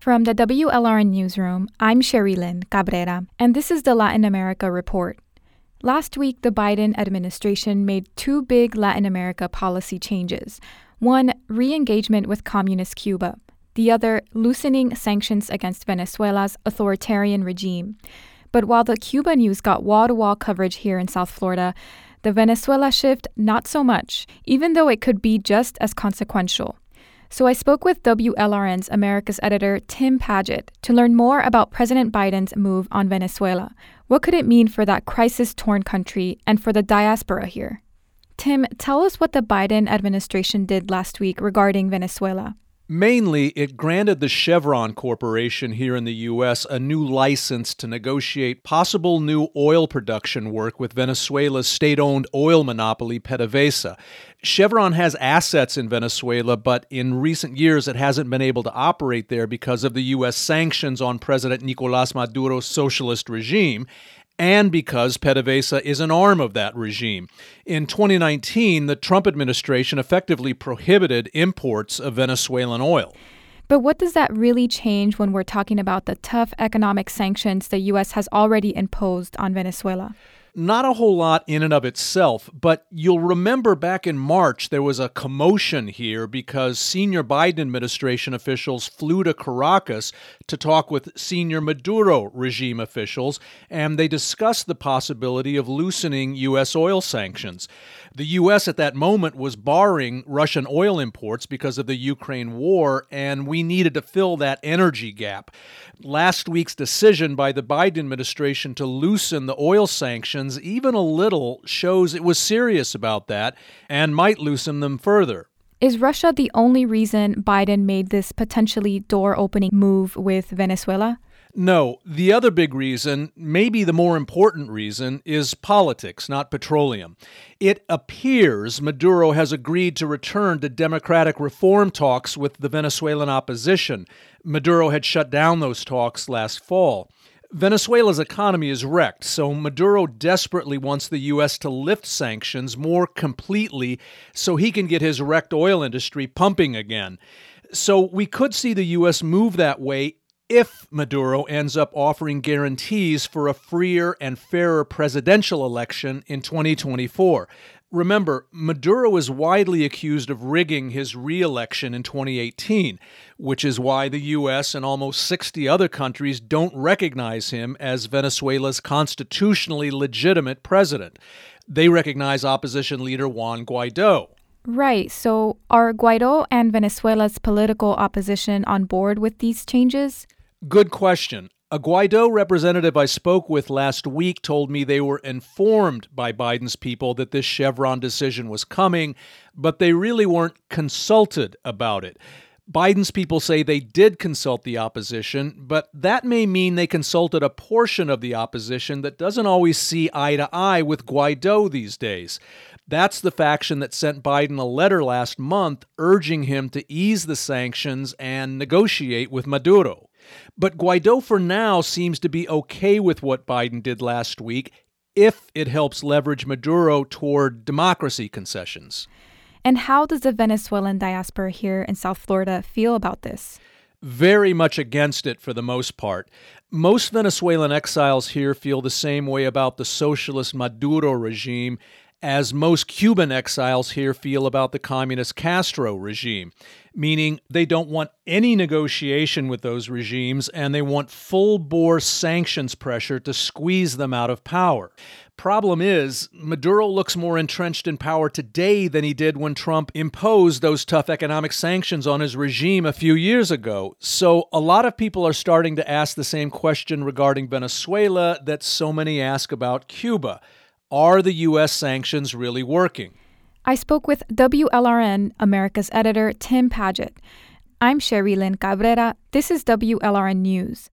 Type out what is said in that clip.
From the WLRN Newsroom, I'm Sherilyn Cabrera, and this is the Latin America Report. Last week, the Biden administration made two big Latin America policy changes one, re engagement with Communist Cuba, the other, loosening sanctions against Venezuela's authoritarian regime. But while the Cuba news got wall to wall coverage here in South Florida, the Venezuela shift, not so much, even though it could be just as consequential. So I spoke with WLRN's America's editor, Tim Padgett, to learn more about President Biden's move on Venezuela. What could it mean for that crisis torn country and for the diaspora here? Tim, tell us what the Biden administration did last week regarding Venezuela. Mainly, it granted the Chevron Corporation here in the U.S. a new license to negotiate possible new oil production work with Venezuela's state owned oil monopoly, PDVSA. Chevron has assets in Venezuela, but in recent years it hasn't been able to operate there because of the U.S. sanctions on President Nicolas Maduro's socialist regime and because PDVSA is an arm of that regime. In 2019, the Trump administration effectively prohibited imports of Venezuelan oil. But what does that really change when we're talking about the tough economic sanctions the U.S. has already imposed on Venezuela? Not a whole lot in and of itself, but you'll remember back in March there was a commotion here because senior Biden administration officials flew to Caracas to talk with senior Maduro regime officials, and they discussed the possibility of loosening U.S. oil sanctions. The U.S. at that moment was barring Russian oil imports because of the Ukraine war, and we needed to fill that energy gap. Last week's decision by the Biden administration to loosen the oil sanctions, even a little, shows it was serious about that and might loosen them further. Is Russia the only reason Biden made this potentially door opening move with Venezuela? No, the other big reason, maybe the more important reason, is politics, not petroleum. It appears Maduro has agreed to return to democratic reform talks with the Venezuelan opposition. Maduro had shut down those talks last fall. Venezuela's economy is wrecked, so Maduro desperately wants the U.S. to lift sanctions more completely so he can get his wrecked oil industry pumping again. So we could see the U.S. move that way if Maduro ends up offering guarantees for a freer and fairer presidential election in 2024. Remember, Maduro is widely accused of rigging his reelection in 2018, which is why the U.S. and almost 60 other countries don't recognize him as Venezuela's constitutionally legitimate president. They recognize opposition leader Juan Guaido. Right. So, are Guaido and Venezuela's political opposition on board with these changes? Good question. A Guaido representative I spoke with last week told me they were informed by Biden's people that this Chevron decision was coming, but they really weren't consulted about it. Biden's people say they did consult the opposition, but that may mean they consulted a portion of the opposition that doesn't always see eye to eye with Guaido these days. That's the faction that sent Biden a letter last month urging him to ease the sanctions and negotiate with Maduro. But Guaido, for now, seems to be okay with what Biden did last week if it helps leverage Maduro toward democracy concessions. And how does the Venezuelan diaspora here in South Florida feel about this? Very much against it for the most part. Most Venezuelan exiles here feel the same way about the socialist Maduro regime as most Cuban exiles here feel about the communist Castro regime, meaning they don't want any negotiation with those regimes and they want full bore sanctions pressure to squeeze them out of power. Problem is, Maduro looks more entrenched in power today than he did when Trump imposed those tough economic sanctions on his regime a few years ago. So, a lot of people are starting to ask the same question regarding Venezuela that so many ask about Cuba. Are the U.S. sanctions really working? I spoke with WLRN America's editor Tim Padgett. I'm Sherilyn Cabrera. This is WLRN News.